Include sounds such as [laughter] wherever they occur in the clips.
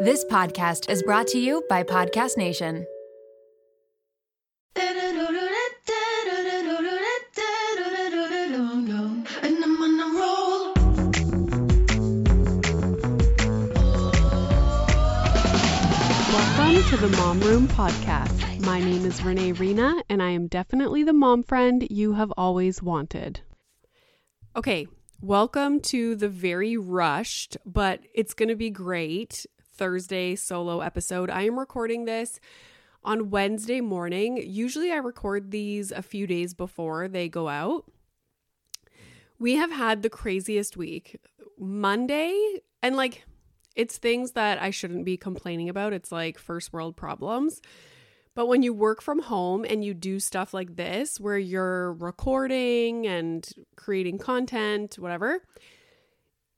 This podcast is brought to you by Podcast Nation. And I'm on a roll. Welcome to the Mom Room Podcast. My name is Renee Reina, and I am definitely the mom friend you have always wanted. Okay, welcome to the very rushed, but it's going to be great Thursday solo episode. I am recording this on Wednesday morning. Usually I record these a few days before they go out. We have had the craziest week. Monday, and like, it's things that I shouldn't be complaining about. It's like first world problems. But when you work from home and you do stuff like this, where you're recording and creating content, whatever,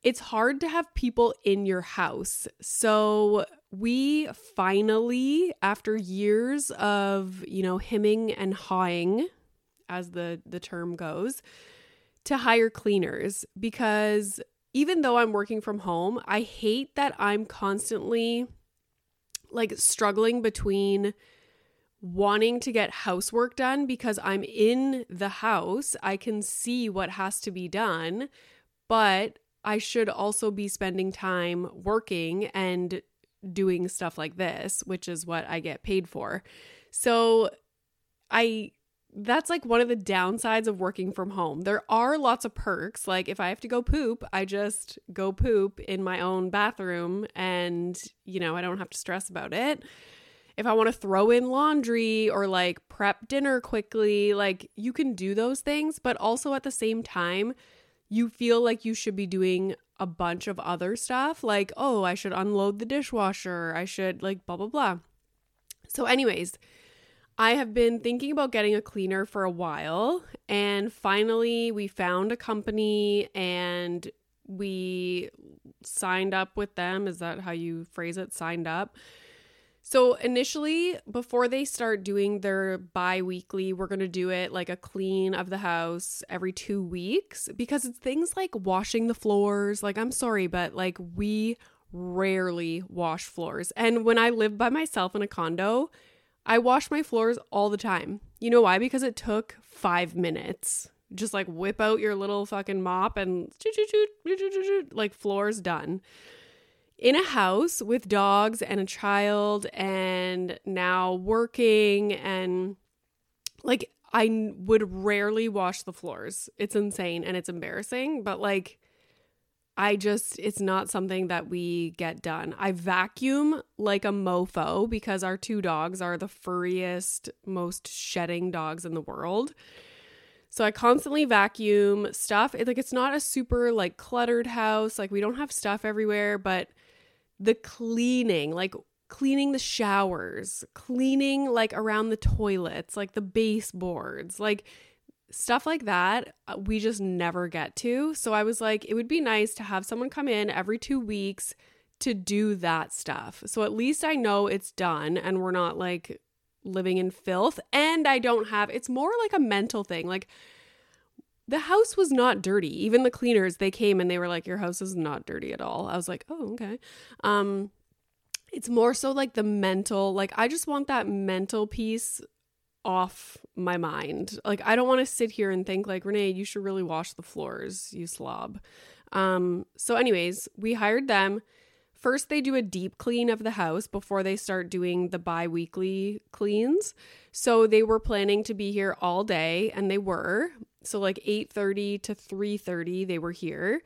it's hard to have people in your house. So we finally, after years of, you know, hemming and hawing, as the, the term goes, to hire cleaners because even though I'm working from home, I hate that I'm constantly like struggling between wanting to get housework done because I'm in the house. I can see what has to be done, but I should also be spending time working and doing stuff like this, which is what I get paid for. So I that's like one of the downsides of working from home. There are lots of perks. Like if I have to go poop, I just go poop in my own bathroom and, you know, I don't have to stress about it. If I want to throw in laundry or like prep dinner quickly, like you can do those things, but also at the same time, you feel like you should be doing a bunch of other stuff like, oh, I should unload the dishwasher, I should like blah blah blah. So anyways, I have been thinking about getting a cleaner for a while, and finally, we found a company and we signed up with them. Is that how you phrase it? Signed up. So, initially, before they start doing their bi weekly, we're going to do it like a clean of the house every two weeks because it's things like washing the floors. Like, I'm sorry, but like, we rarely wash floors. And when I lived by myself in a condo, I wash my floors all the time. You know why? Because it took five minutes. Just like whip out your little fucking mop and like floors done. In a house with dogs and a child and now working and like I would rarely wash the floors. It's insane and it's embarrassing, but like I just, it's not something that we get done. I vacuum like a mofo because our two dogs are the furriest, most shedding dogs in the world. So I constantly vacuum stuff. It, like it's not a super like cluttered house. Like we don't have stuff everywhere, but the cleaning, like cleaning the showers, cleaning like around the toilets, like the baseboards, like stuff like that uh, we just never get to. So I was like, it would be nice to have someone come in every two weeks to do that stuff. So at least I know it's done and we're not like living in filth. And I don't have, it's more like a mental thing. Like, the house was not dirty. Even the cleaners, they came and they were like, Your house is not dirty at all. I was like, Oh, okay. Um, it's more so like the mental, like, I just want that mental piece off my mind. Like I don't want to sit here and think like Renee, you should really wash the floors, you slob. Um so anyways, we hired them. First they do a deep clean of the house before they start doing the bi-weekly cleans. So they were planning to be here all day and they were. So like 8:30 to 3:30 they were here.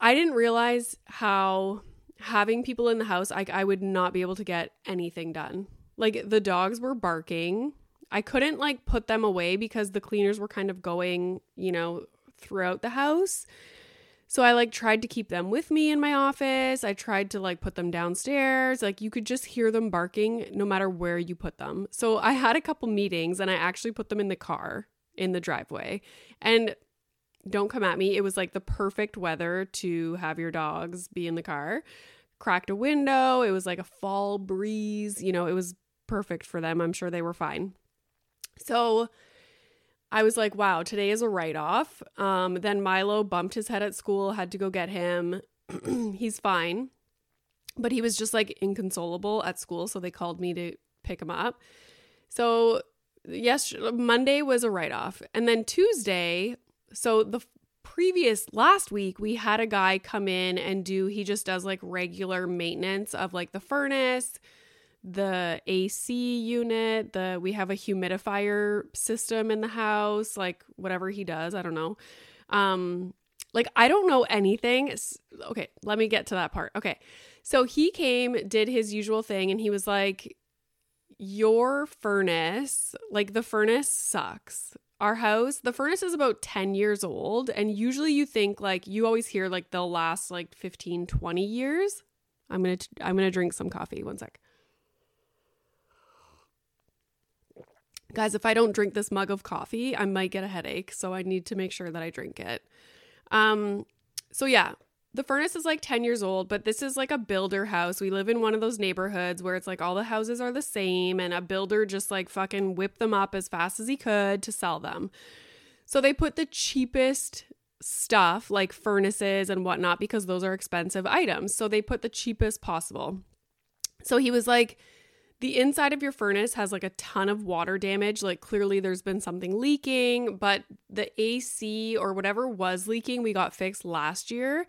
I didn't realize how having people in the house I I would not be able to get anything done. Like the dogs were barking I couldn't like put them away because the cleaners were kind of going, you know, throughout the house. So I like tried to keep them with me in my office. I tried to like put them downstairs. Like you could just hear them barking no matter where you put them. So I had a couple meetings and I actually put them in the car in the driveway. And don't come at me. It was like the perfect weather to have your dogs be in the car. Cracked a window. It was like a fall breeze. You know, it was perfect for them. I'm sure they were fine. So I was like, wow, today is a write off. Um, then Milo bumped his head at school, had to go get him. [clears throat] He's fine. but he was just like inconsolable at school. So they called me to pick him up. So, yes, Monday was a write off. And then Tuesday, so the previous last week, we had a guy come in and do, he just does like regular maintenance of like the furnace, the AC unit, the we have a humidifier system in the house, like whatever he does, I don't know. Um like I don't know anything. Okay, let me get to that part. Okay. So he came, did his usual thing and he was like your furnace, like the furnace sucks. Our house, the furnace is about 10 years old and usually you think like you always hear like they'll last like 15, 20 years. I'm going to I'm going to drink some coffee. One sec. Guys, if I don't drink this mug of coffee, I might get a headache, so I need to make sure that I drink it. Um, so yeah, the furnace is like 10 years old, but this is like a builder house. We live in one of those neighborhoods where it's like all the houses are the same and a builder just like fucking whipped them up as fast as he could to sell them. So they put the cheapest stuff like furnaces and whatnot because those are expensive items. So they put the cheapest possible. So he was like, the inside of your furnace has like a ton of water damage. Like clearly there's been something leaking, but the AC or whatever was leaking, we got fixed last year.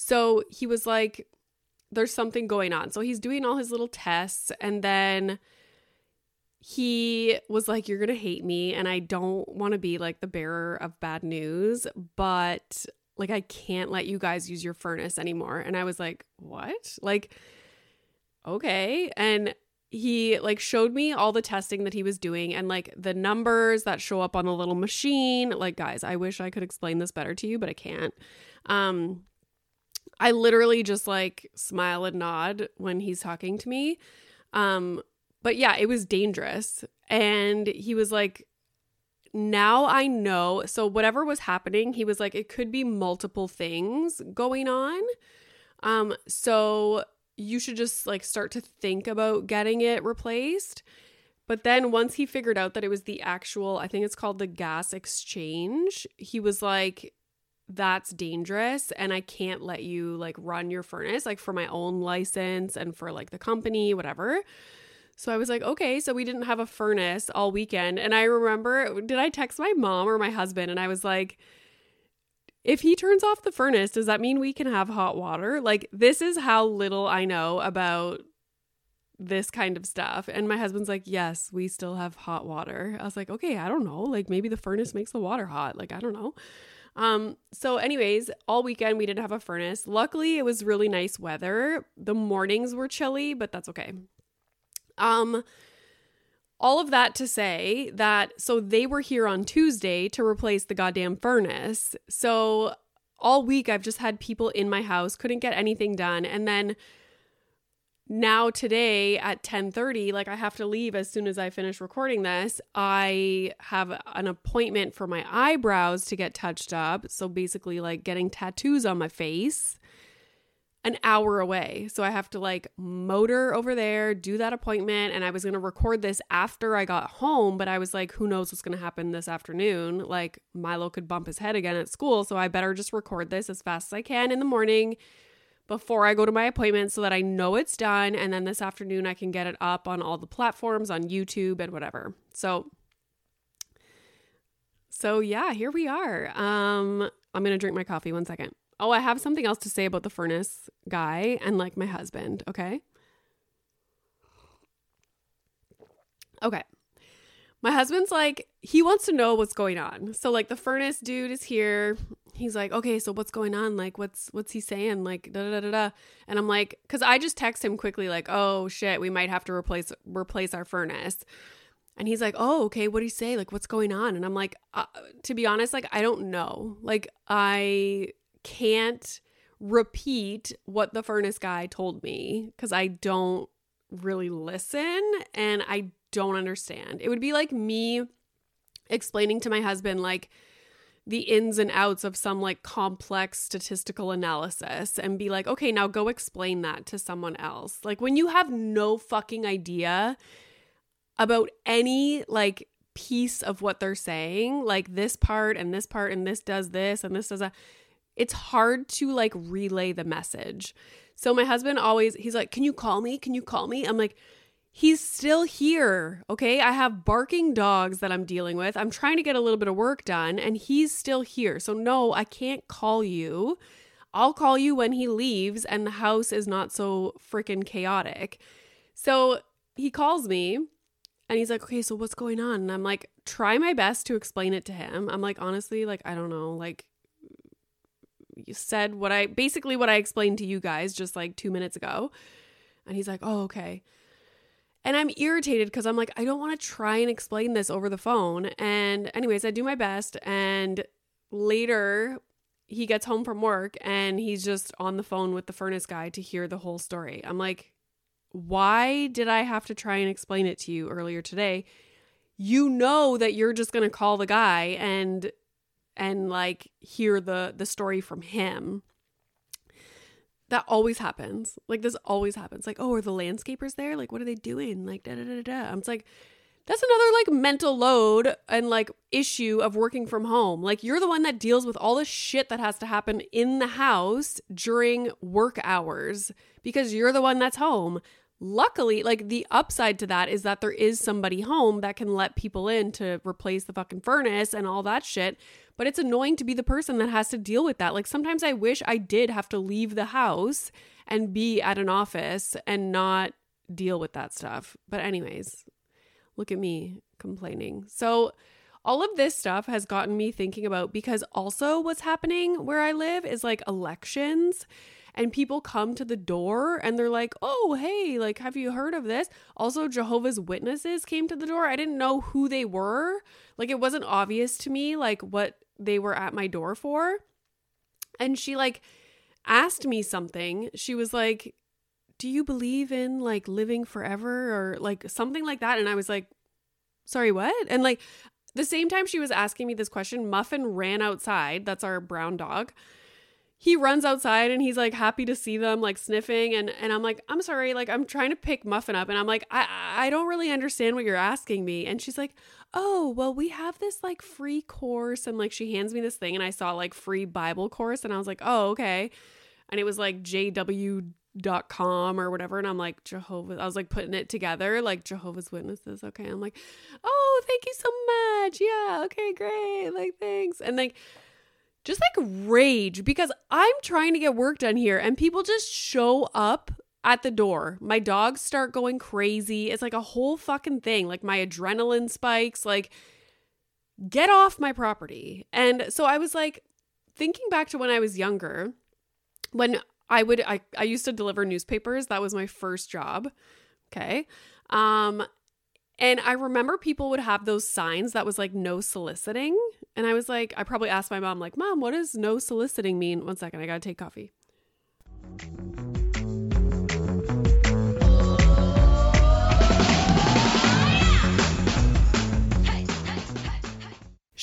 So he was like, there's something going on. So he's doing all his little tests and then he was like, You're going to hate me. And I don't want to be like the bearer of bad news, but like, I can't let you guys use your furnace anymore. And I was like, What? Like, okay. And he like showed me all the testing that he was doing and like the numbers that show up on the little machine like guys i wish i could explain this better to you but i can't um i literally just like smile and nod when he's talking to me. Um but yeah it was dangerous. And he was like now i know so whatever was happening he was like it could be multiple things going on. Um so you should just like start to think about getting it replaced. But then once he figured out that it was the actual, I think it's called the gas exchange, he was like, that's dangerous and I can't let you like run your furnace like for my own license and for like the company, whatever. So I was like, okay, so we didn't have a furnace all weekend. And I remember, did I text my mom or my husband? And I was like, if he turns off the furnace, does that mean we can have hot water? Like, this is how little I know about this kind of stuff. And my husband's like, Yes, we still have hot water. I was like, Okay, I don't know. Like, maybe the furnace makes the water hot. Like, I don't know. Um, so, anyways, all weekend we didn't have a furnace. Luckily, it was really nice weather. The mornings were chilly, but that's okay. Um, all of that to say that so they were here on Tuesday to replace the goddamn furnace. So all week I've just had people in my house, couldn't get anything done. And then now today at 10:30 like I have to leave as soon as I finish recording this. I have an appointment for my eyebrows to get touched up. So basically like getting tattoos on my face an hour away. So I have to like motor over there, do that appointment. And I was going to record this after I got home, but I was like, who knows what's going to happen this afternoon? Like Milo could bump his head again at school. So I better just record this as fast as I can in the morning before I go to my appointment so that I know it's done. And then this afternoon I can get it up on all the platforms on YouTube and whatever. So, so yeah, here we are. Um, I'm going to drink my coffee one second. Oh, I have something else to say about the furnace guy and like my husband, okay? Okay. My husband's like, he wants to know what's going on. So like the furnace dude is here. He's like, okay, so what's going on? Like, what's what's he saying? Like, da da da da. And I'm like, because I just text him quickly, like, oh shit, we might have to replace replace our furnace. And he's like, oh, okay, what do you say? Like, what's going on? And I'm like, uh, to be honest, like, I don't know. Like, I can't repeat what the furnace guy told me because I don't really listen and I don't understand. It would be like me explaining to my husband, like, the ins and outs of some like complex statistical analysis and be like, okay, now go explain that to someone else. Like, when you have no fucking idea about any like piece of what they're saying, like this part and this part and this does this and this does that it's hard to like relay the message. So my husband always, he's like, Can you call me? Can you call me? I'm like, He's still here. Okay. I have barking dogs that I'm dealing with. I'm trying to get a little bit of work done and he's still here. So, no, I can't call you. I'll call you when he leaves and the house is not so freaking chaotic. So he calls me and he's like, okay, so what's going on? And I'm like, try my best to explain it to him. I'm like, honestly, like, I don't know. Like, said what I basically what I explained to you guys just like two minutes ago. And he's like, oh, okay. And I'm irritated because I'm like, I don't want to try and explain this over the phone. And, anyways, I do my best. And later, he gets home from work and he's just on the phone with the furnace guy to hear the whole story. I'm like, why did I have to try and explain it to you earlier today? You know that you're just going to call the guy and and like hear the the story from him. That always happens. Like this always happens. Like, oh, are the landscapers there? Like, what are they doing? Like, da da da da. I'm just like, that's another like mental load and like issue of working from home. Like you're the one that deals with all the shit that has to happen in the house during work hours because you're the one that's home. Luckily, like the upside to that is that there is somebody home that can let people in to replace the fucking furnace and all that shit. But it's annoying to be the person that has to deal with that. Like sometimes I wish I did have to leave the house and be at an office and not deal with that stuff. But, anyways, Look at me complaining. So, all of this stuff has gotten me thinking about because also what's happening where I live is like elections and people come to the door and they're like, "Oh, hey, like have you heard of this?" Also Jehovah's Witnesses came to the door. I didn't know who they were. Like it wasn't obvious to me like what they were at my door for. And she like asked me something. She was like, do you believe in like living forever or like something like that? And I was like, sorry, what? And like the same time she was asking me this question, Muffin ran outside. That's our brown dog. He runs outside and he's like happy to see them, like sniffing. And and I'm like, I'm sorry, like I'm trying to pick Muffin up. And I'm like, I I don't really understand what you're asking me. And she's like, Oh, well, we have this like free course. And like she hands me this thing and I saw like free Bible course. And I was like, oh, okay. And it was like JW dot com or whatever and i'm like jehovah i was like putting it together like jehovah's witnesses okay i'm like oh thank you so much yeah okay great like thanks and like just like rage because i'm trying to get work done here and people just show up at the door my dogs start going crazy it's like a whole fucking thing like my adrenaline spikes like get off my property and so i was like thinking back to when i was younger when I would I, I used to deliver newspapers. That was my first job. Okay. Um and I remember people would have those signs that was like no soliciting. And I was like, I probably asked my mom, like, Mom, what does no soliciting mean? One second, I gotta take coffee.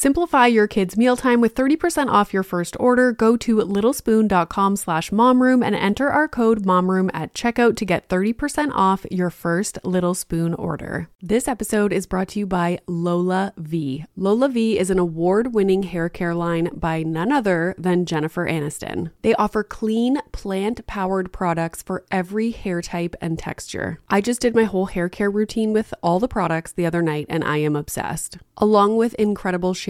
Simplify your kids' mealtime with 30% off your first order. Go to littlespoon.com slash momroom and enter our code momroom at checkout to get 30% off your first Little Spoon order. This episode is brought to you by LolaVie. Lola V is an award-winning hair care line by none other than Jennifer Aniston. They offer clean, plant-powered products for every hair type and texture. I just did my whole hair care routine with all the products the other night and I am obsessed. Along with incredible shampoo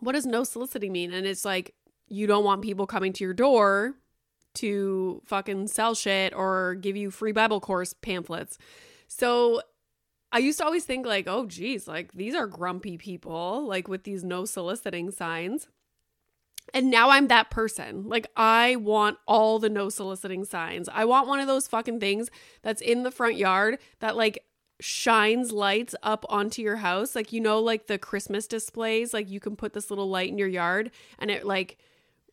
what does no soliciting mean? And it's like you don't want people coming to your door to fucking sell shit or give you free Bible course pamphlets. So I used to always think like, oh geez, like these are grumpy people, like with these no soliciting signs. And now I'm that person. Like, I want all the no soliciting signs. I want one of those fucking things that's in the front yard that, like, shines lights up onto your house. Like, you know, like the Christmas displays, like you can put this little light in your yard and it like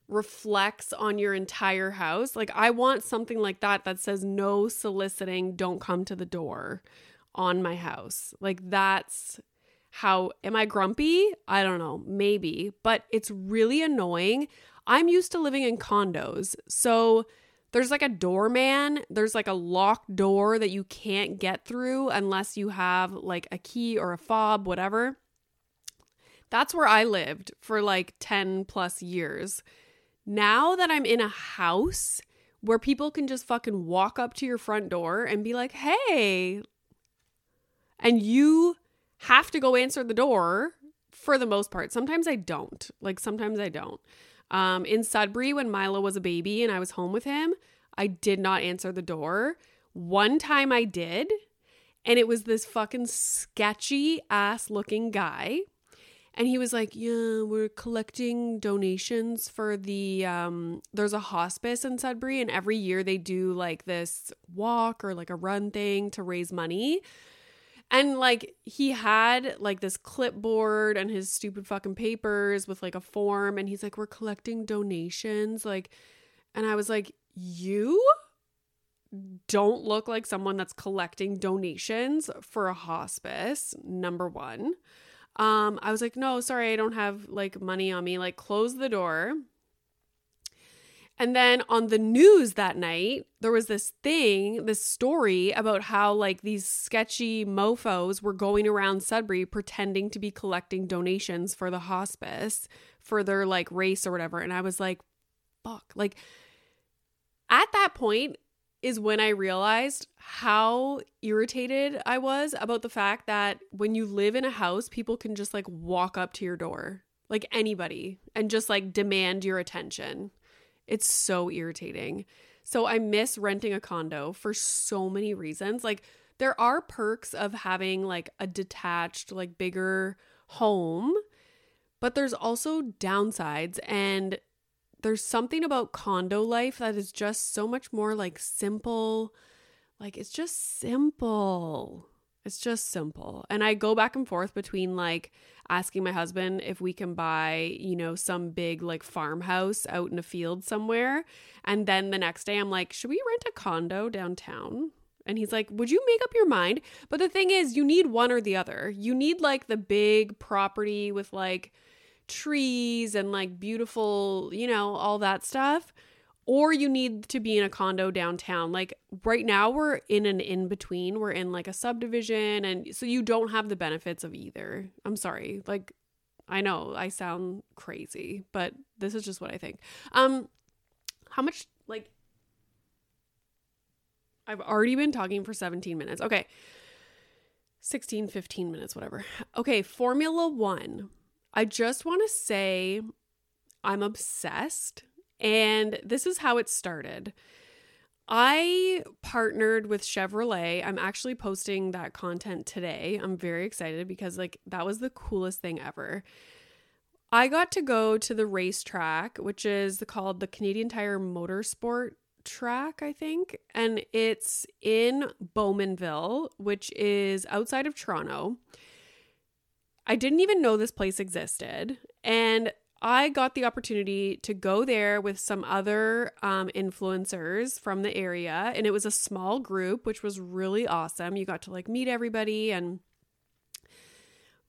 reflects on your entire house. Like, I want something like that that says no soliciting, don't come to the door on my house. Like, that's how am I grumpy? I don't know, maybe, but it's really annoying. I'm used to living in condos. So, there's like a doorman, there's like a locked door that you can't get through unless you have like a key or a fob, whatever. That's where I lived for like 10 plus years. Now that I'm in a house where people can just fucking walk up to your front door and be like, hey, and you have to go answer the door for the most part. Sometimes I don't. Like sometimes I don't. Um, in Sudbury, when Milo was a baby and I was home with him, I did not answer the door. One time I did, and it was this fucking sketchy ass looking guy. And he was like, Yeah, we're collecting donations for the um there's a hospice in Sudbury, and every year they do like this walk or like a run thing to raise money. And like he had like this clipboard and his stupid fucking papers with like a form and he's like we're collecting donations like and I was like you don't look like someone that's collecting donations for a hospice number 1. Um I was like no sorry I don't have like money on me like close the door. And then on the news that night, there was this thing, this story about how like these sketchy mofos were going around Sudbury pretending to be collecting donations for the hospice for their like race or whatever. And I was like, fuck. Like at that point is when I realized how irritated I was about the fact that when you live in a house, people can just like walk up to your door, like anybody, and just like demand your attention. It's so irritating. So I miss renting a condo for so many reasons. Like there are perks of having like a detached, like bigger home, but there's also downsides and there's something about condo life that is just so much more like simple. Like it's just simple. It's just simple. And I go back and forth between like asking my husband if we can buy, you know, some big like farmhouse out in a field somewhere. And then the next day I'm like, should we rent a condo downtown? And he's like, Would you make up your mind? But the thing is, you need one or the other. You need like the big property with like trees and like beautiful, you know, all that stuff. Or you need to be in a condo downtown. Like right now, we're in an in between. We're in like a subdivision. And so you don't have the benefits of either. I'm sorry. Like, I know I sound crazy, but this is just what I think. Um, how much, like, I've already been talking for 17 minutes. Okay. 16, 15 minutes, whatever. Okay, Formula One. I just want to say I'm obsessed, and this is how it started. I partnered with Chevrolet. I'm actually posting that content today. I'm very excited because, like, that was the coolest thing ever. I got to go to the racetrack, which is called the Canadian Tire Motorsport track, I think, and it's in Bowmanville, which is outside of Toronto. I didn't even know this place existed. And I got the opportunity to go there with some other um, influencers from the area. And it was a small group, which was really awesome. You got to like meet everybody. And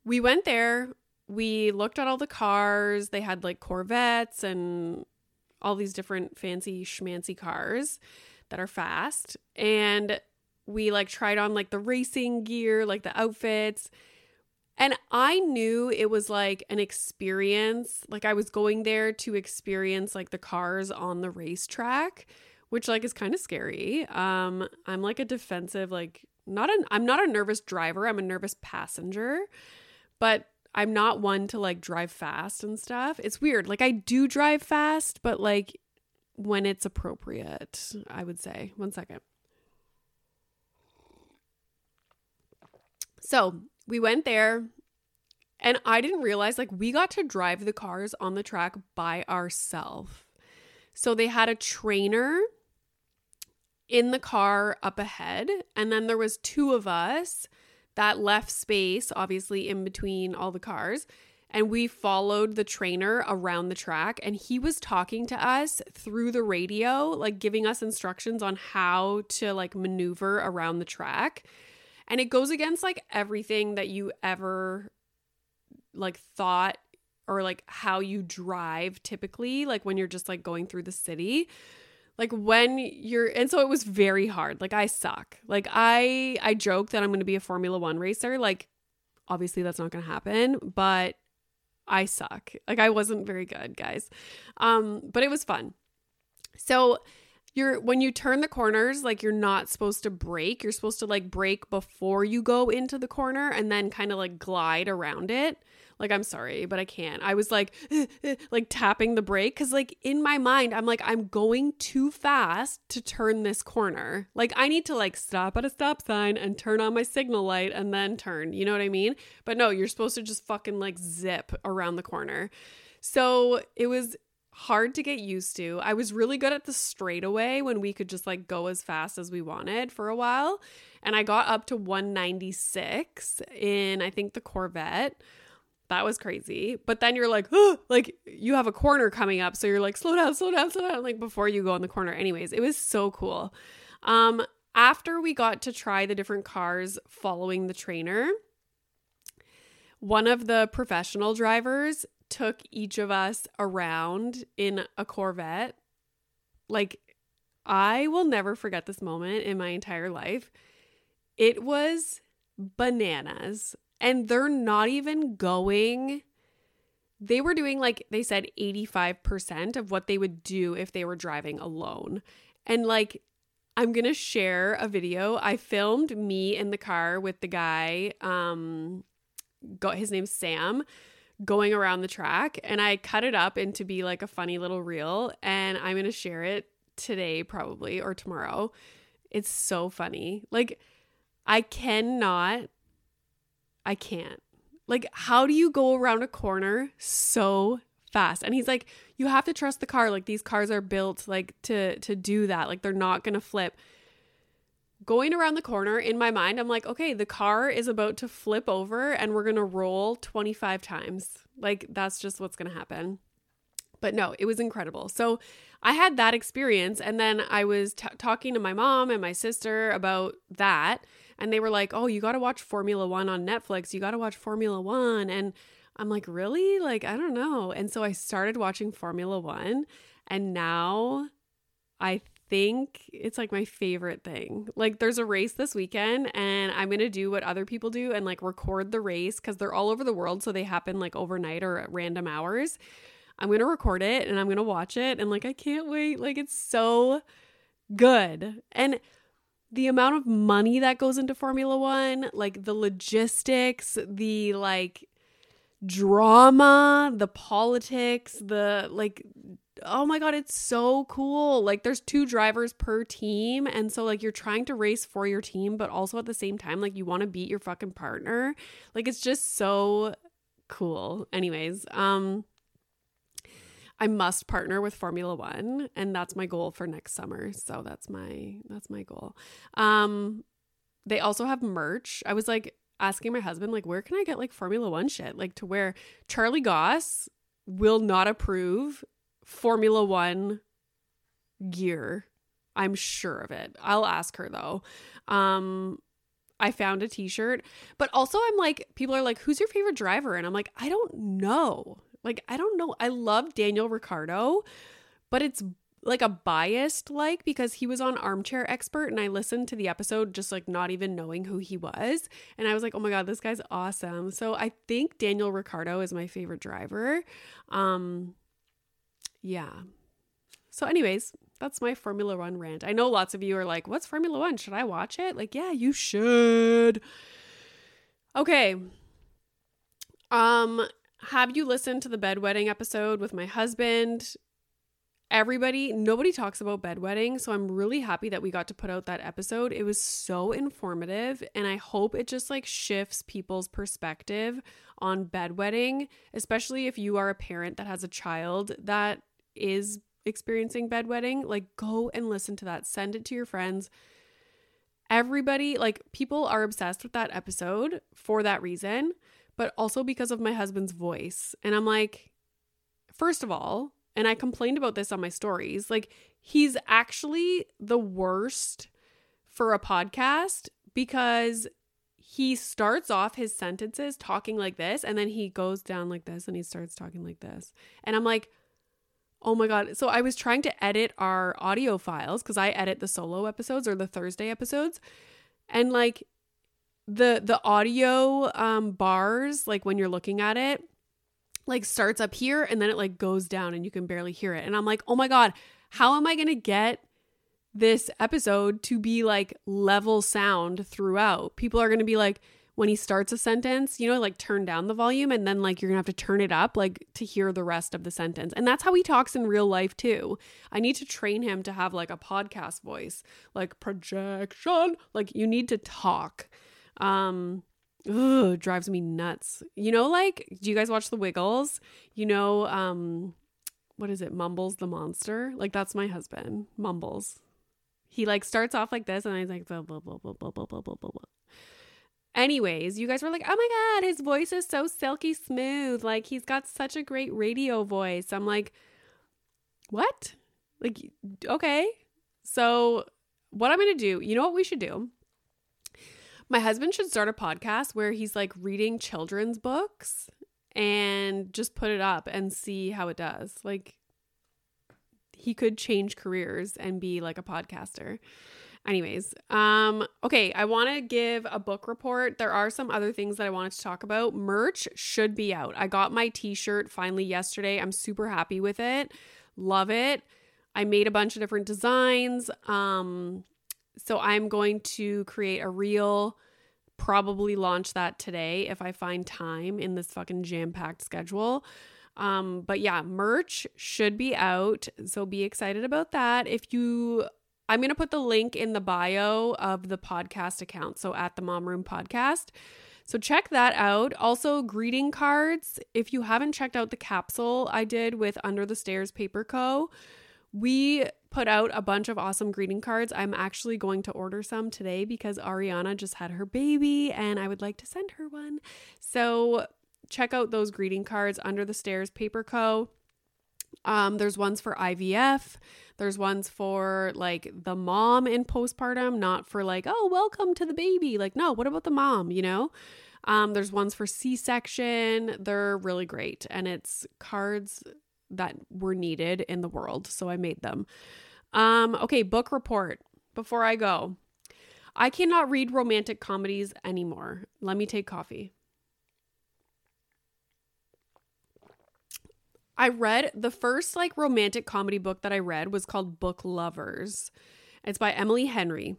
we went there. We looked at all the cars. They had like Corvettes and all these different fancy schmancy cars that are fast. And we like tried on like the racing gear, like the outfits. And I knew it was like an experience. Like I was going there to experience like the cars on the racetrack, which like is kind of scary. Um I'm like a defensive like not an I'm not a nervous driver, I'm a nervous passenger. But I'm not one to like drive fast and stuff. It's weird. Like I do drive fast, but like when it's appropriate, I would say. One second. So we went there and I didn't realize like we got to drive the cars on the track by ourselves. So they had a trainer in the car up ahead and then there was two of us that left space obviously in between all the cars and we followed the trainer around the track and he was talking to us through the radio like giving us instructions on how to like maneuver around the track and it goes against like everything that you ever like thought or like how you drive typically like when you're just like going through the city. Like when you're and so it was very hard. Like i suck. Like i i joke that i'm going to be a formula 1 racer. Like obviously that's not going to happen but i suck. Like i wasn't very good guys. Um but it was fun. So you're when you turn the corners, like you're not supposed to brake. You're supposed to like brake before you go into the corner and then kind of like glide around it. Like I'm sorry, but I can't. I was like [laughs] like tapping the brake cuz like in my mind I'm like I'm going too fast to turn this corner. Like I need to like stop at a stop sign and turn on my signal light and then turn. You know what I mean? But no, you're supposed to just fucking like zip around the corner. So it was hard to get used to. I was really good at the straightaway when we could just like go as fast as we wanted for a while. And I got up to 196 in I think the Corvette. That was crazy. But then you're like, oh, like you have a corner coming up. So you're like, slow down, slow down, slow down, like before you go in the corner. Anyways, it was so cool. Um, after we got to try the different cars following the trainer, one of the professional drivers took each of us around in a Corvette. Like, I will never forget this moment in my entire life. It was bananas and they're not even going they were doing like they said 85% of what they would do if they were driving alone. And like I'm going to share a video. I filmed me in the car with the guy um got his name's Sam going around the track and I cut it up into be like a funny little reel and I'm going to share it today probably or tomorrow. It's so funny. Like I cannot I can't. Like, how do you go around a corner so fast? And he's like, you have to trust the car. Like these cars are built like to to do that. Like they're not gonna flip. Going around the corner in my mind, I'm like, okay, the car is about to flip over and we're gonna roll 25 times. Like that's just what's gonna happen. But no, it was incredible. So I had that experience, and then I was t- talking to my mom and my sister about that and they were like, "Oh, you got to watch Formula 1 on Netflix. You got to watch Formula 1." And I'm like, "Really? Like, I don't know." And so I started watching Formula 1, and now I think it's like my favorite thing. Like there's a race this weekend and I'm going to do what other people do and like record the race cuz they're all over the world so they happen like overnight or at random hours. I'm going to record it and I'm going to watch it and like I can't wait. Like it's so good. And the amount of money that goes into Formula One, like the logistics, the like drama, the politics, the like oh my god, it's so cool. Like there's two drivers per team and so like you're trying to race for your team but also at the same time like you want to beat your fucking partner. Like it's just so cool. Anyways, um I must partner with Formula One, and that's my goal for next summer. So that's my that's my goal. Um, they also have merch. I was like asking my husband, like, wear can I get like Formula One shit? Like to where Charlie Goss will not approve Formula One gear. I'm sure of it. I'll ask her though. Um, I found a t-shirt, but also I'm like, people are like, who's your favorite driver? And I'm like, I don't know. Like, I don't know. I love Daniel Ricciardo, but it's like a biased like because he was on Armchair Expert and I listened to the episode just like not even knowing who he was. And I was like, oh my God, this guy's awesome. So I think Daniel Ricciardo is my favorite driver. Um, yeah. So, anyways, that's my Formula One rant. I know lots of you are like, what's Formula One? Should I watch it? Like, yeah, you should. Okay. Um, have you listened to the bedwetting episode with my husband? Everybody, nobody talks about bedwetting, so I'm really happy that we got to put out that episode. It was so informative, and I hope it just like shifts people's perspective on bedwetting, especially if you are a parent that has a child that is experiencing bedwetting. Like, go and listen to that, send it to your friends. Everybody, like, people are obsessed with that episode for that reason but also because of my husband's voice. And I'm like, first of all, and I complained about this on my stories, like, he's actually the worst for a podcast because he starts off his sentences talking like this and then he goes down like this and he starts talking like this. And I'm like, oh my God. So I was trying to edit our audio files because I edit the solo episodes or the Thursday episodes. And like, the the audio um bars like when you're looking at it like starts up here and then it like goes down and you can barely hear it and i'm like oh my god how am i to get this episode to be like level sound throughout. People are to be like, when he starts a sentence, you know, like turn down the volume and then like you're gonna have to turn it up like to hear the rest of the sentence. And that's how he talks in real life too. I need to train him to have like a podcast voice, like projection. Like you need to talk. Um ugh, drives me nuts. You know, like, do you guys watch The Wiggles? You know, um, what is it? Mumbles the monster. Like that's my husband. Mumbles. He like starts off like this, and he's like blah blah blah blah blah blah blah blah blah. Anyways, you guys were like, oh my God, his voice is so silky smooth. Like, he's got such a great radio voice. I'm like, what? Like, okay. So, what I'm going to do, you know what we should do? My husband should start a podcast where he's like reading children's books and just put it up and see how it does. Like, he could change careers and be like a podcaster. Anyways, um, okay, I want to give a book report. There are some other things that I wanted to talk about. Merch should be out. I got my t-shirt finally yesterday. I'm super happy with it. Love it. I made a bunch of different designs. Um, so I'm going to create a reel, probably launch that today if I find time in this fucking jam-packed schedule. Um, but yeah, merch should be out. So be excited about that. If you I'm going to put the link in the bio of the podcast account. So at the Mom Room Podcast. So check that out. Also, greeting cards. If you haven't checked out the capsule I did with Under the Stairs Paper Co., we put out a bunch of awesome greeting cards. I'm actually going to order some today because Ariana just had her baby and I would like to send her one. So check out those greeting cards Under the Stairs Paper Co. Um, there's ones for IVF. There's ones for like the mom in postpartum, not for like, oh, welcome to the baby. Like, no, what about the mom, you know? Um, there's ones for C section. They're really great. And it's cards that were needed in the world. So I made them. Um, okay, book report before I go. I cannot read romantic comedies anymore. Let me take coffee. I read the first like romantic comedy book that I read was called Book Lovers. It's by Emily Henry.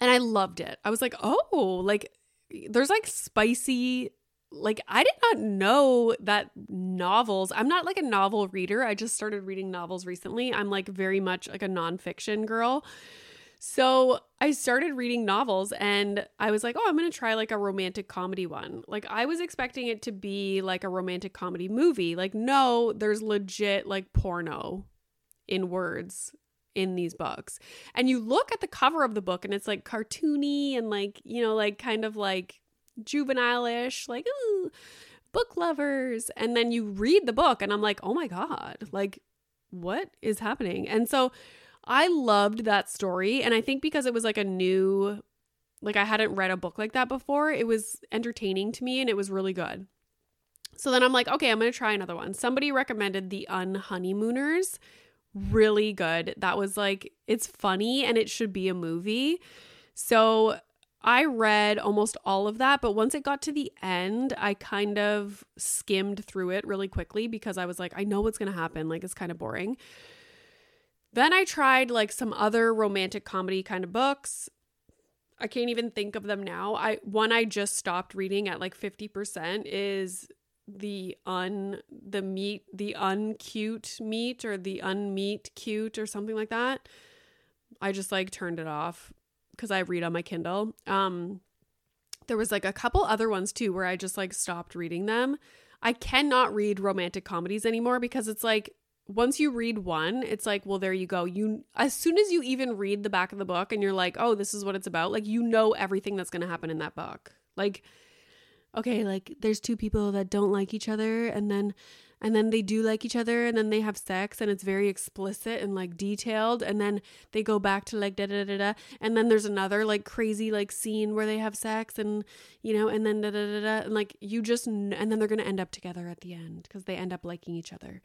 And I loved it. I was like, "Oh, like there's like spicy like I did not know that novels. I'm not like a novel reader. I just started reading novels recently. I'm like very much like a nonfiction girl. So I started reading novels and I was like, oh, I'm going to try like a romantic comedy one. Like, I was expecting it to be like a romantic comedy movie. Like, no, there's legit like porno in words in these books. And you look at the cover of the book and it's like cartoony and like, you know, like kind of like juvenile-ish, like, ooh, book lovers. And then you read the book and I'm like, oh my God, like, what is happening? And so I loved that story. And I think because it was like a new, like I hadn't read a book like that before, it was entertaining to me and it was really good. So then I'm like, okay, I'm going to try another one. Somebody recommended The Unhoneymooners. Really good. That was like, it's funny and it should be a movie. So I read almost all of that, but once it got to the end, I kind of skimmed through it really quickly because I was like, I know what's going to happen. Like, it's kind of boring. Then I tried like some other romantic comedy kind of books. I can't even think of them now. I one I just stopped reading at like 50% is the un the meat the uncute meat or the unmeet cute or something like that. I just like turned it off cuz I read on my Kindle. Um there was like a couple other ones too where I just like stopped reading them. I cannot read romantic comedies anymore because it's like once you read one, it's like, well, there you go. You as soon as you even read the back of the book and you're like, oh, this is what it's about, like you know everything that's gonna happen in that book. Like, okay, like there's two people that don't like each other and then and then they do like each other and then they have sex and it's very explicit and like detailed and then they go back to like da da da da and then there's another like crazy like scene where they have sex and you know and then da da da da and like you just and then they're gonna end up together at the end because they end up liking each other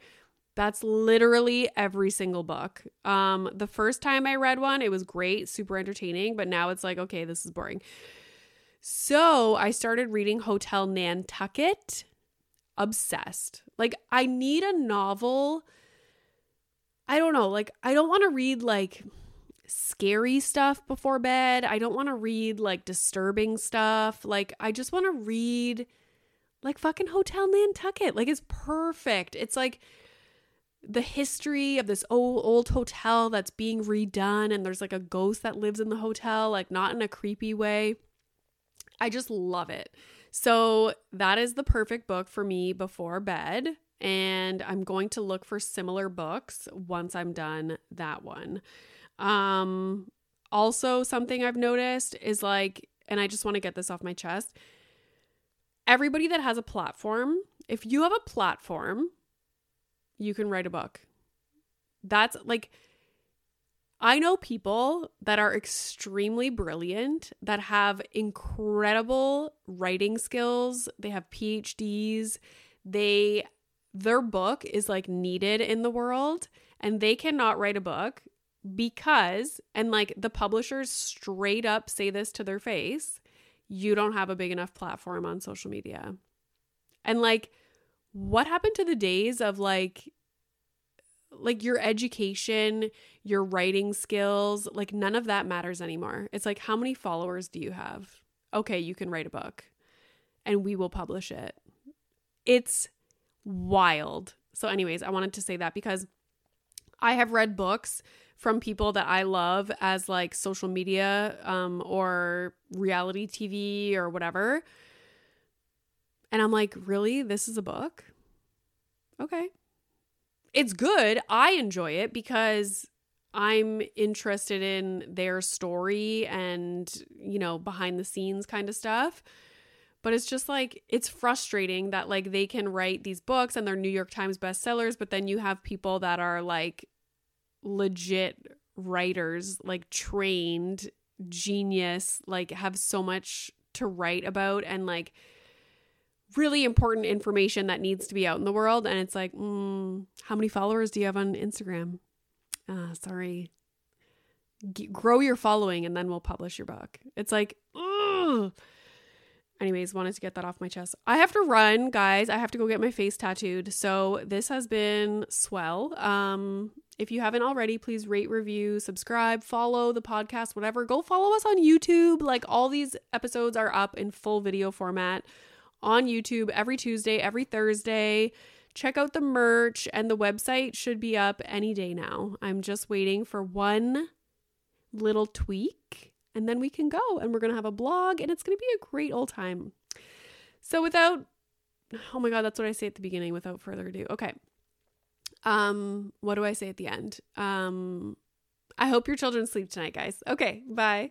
that's literally every single book. Um, the first time I read one, it was great, super entertaining, but now it's like, okay, this is boring. So I started reading Hotel Nantucket. Obsessed. Like, I need a novel. I don't know. Like, I don't want to read like scary stuff before bed. I don't want to read like disturbing stuff. Like I just want to read like fucking Hotel Nantucket. Like it's perfect. It's like the history of this old old hotel that's being redone and there's like a ghost that lives in the hotel like not in a creepy way. I just love it. So that is the perfect book for me before bed and I'm going to look for similar books once I'm done that one. Um also something I've noticed is like and I just want to get this off my chest. Everybody that has a platform, if you have a platform, you can write a book. That's like I know people that are extremely brilliant, that have incredible writing skills, they have PhDs, they their book is like needed in the world and they cannot write a book because and like the publishers straight up say this to their face, you don't have a big enough platform on social media. And like what happened to the days of like like your education, your writing skills, like none of that matters anymore. It's like how many followers do you have? Okay, you can write a book and we will publish it. It's wild. So anyways, I wanted to say that because I have read books from people that I love as like social media um, or reality TV or whatever. And I'm like, really? This is a book? Okay. It's good. I enjoy it because I'm interested in their story and, you know, behind the scenes kind of stuff. But it's just like, it's frustrating that like they can write these books and they're New York Times bestsellers, but then you have people that are like legit writers, like trained, genius, like have so much to write about and like really important information that needs to be out in the world. And it's like, mm, how many followers do you have on Instagram? Ah, sorry. G- grow your following and then we'll publish your book. It's like, ugh. Anyways, wanted to get that off my chest. I have to run, guys. I have to go get my face tattooed. So this has been swell. Um, if you haven't already, please rate, review, subscribe, follow the podcast, whatever. Go follow us on YouTube. Like all these episodes are up in full video format on YouTube every Tuesday, every Thursday. Check out the merch, and the website should be up any day now. I'm just waiting for one little tweak, and then we can go and we're going to have a blog, and it's going to be a great old time. So, without, oh my God, that's what I say at the beginning without further ado. Okay. Um, what do I say at the end? Um, I hope your children sleep tonight, guys. Okay, bye.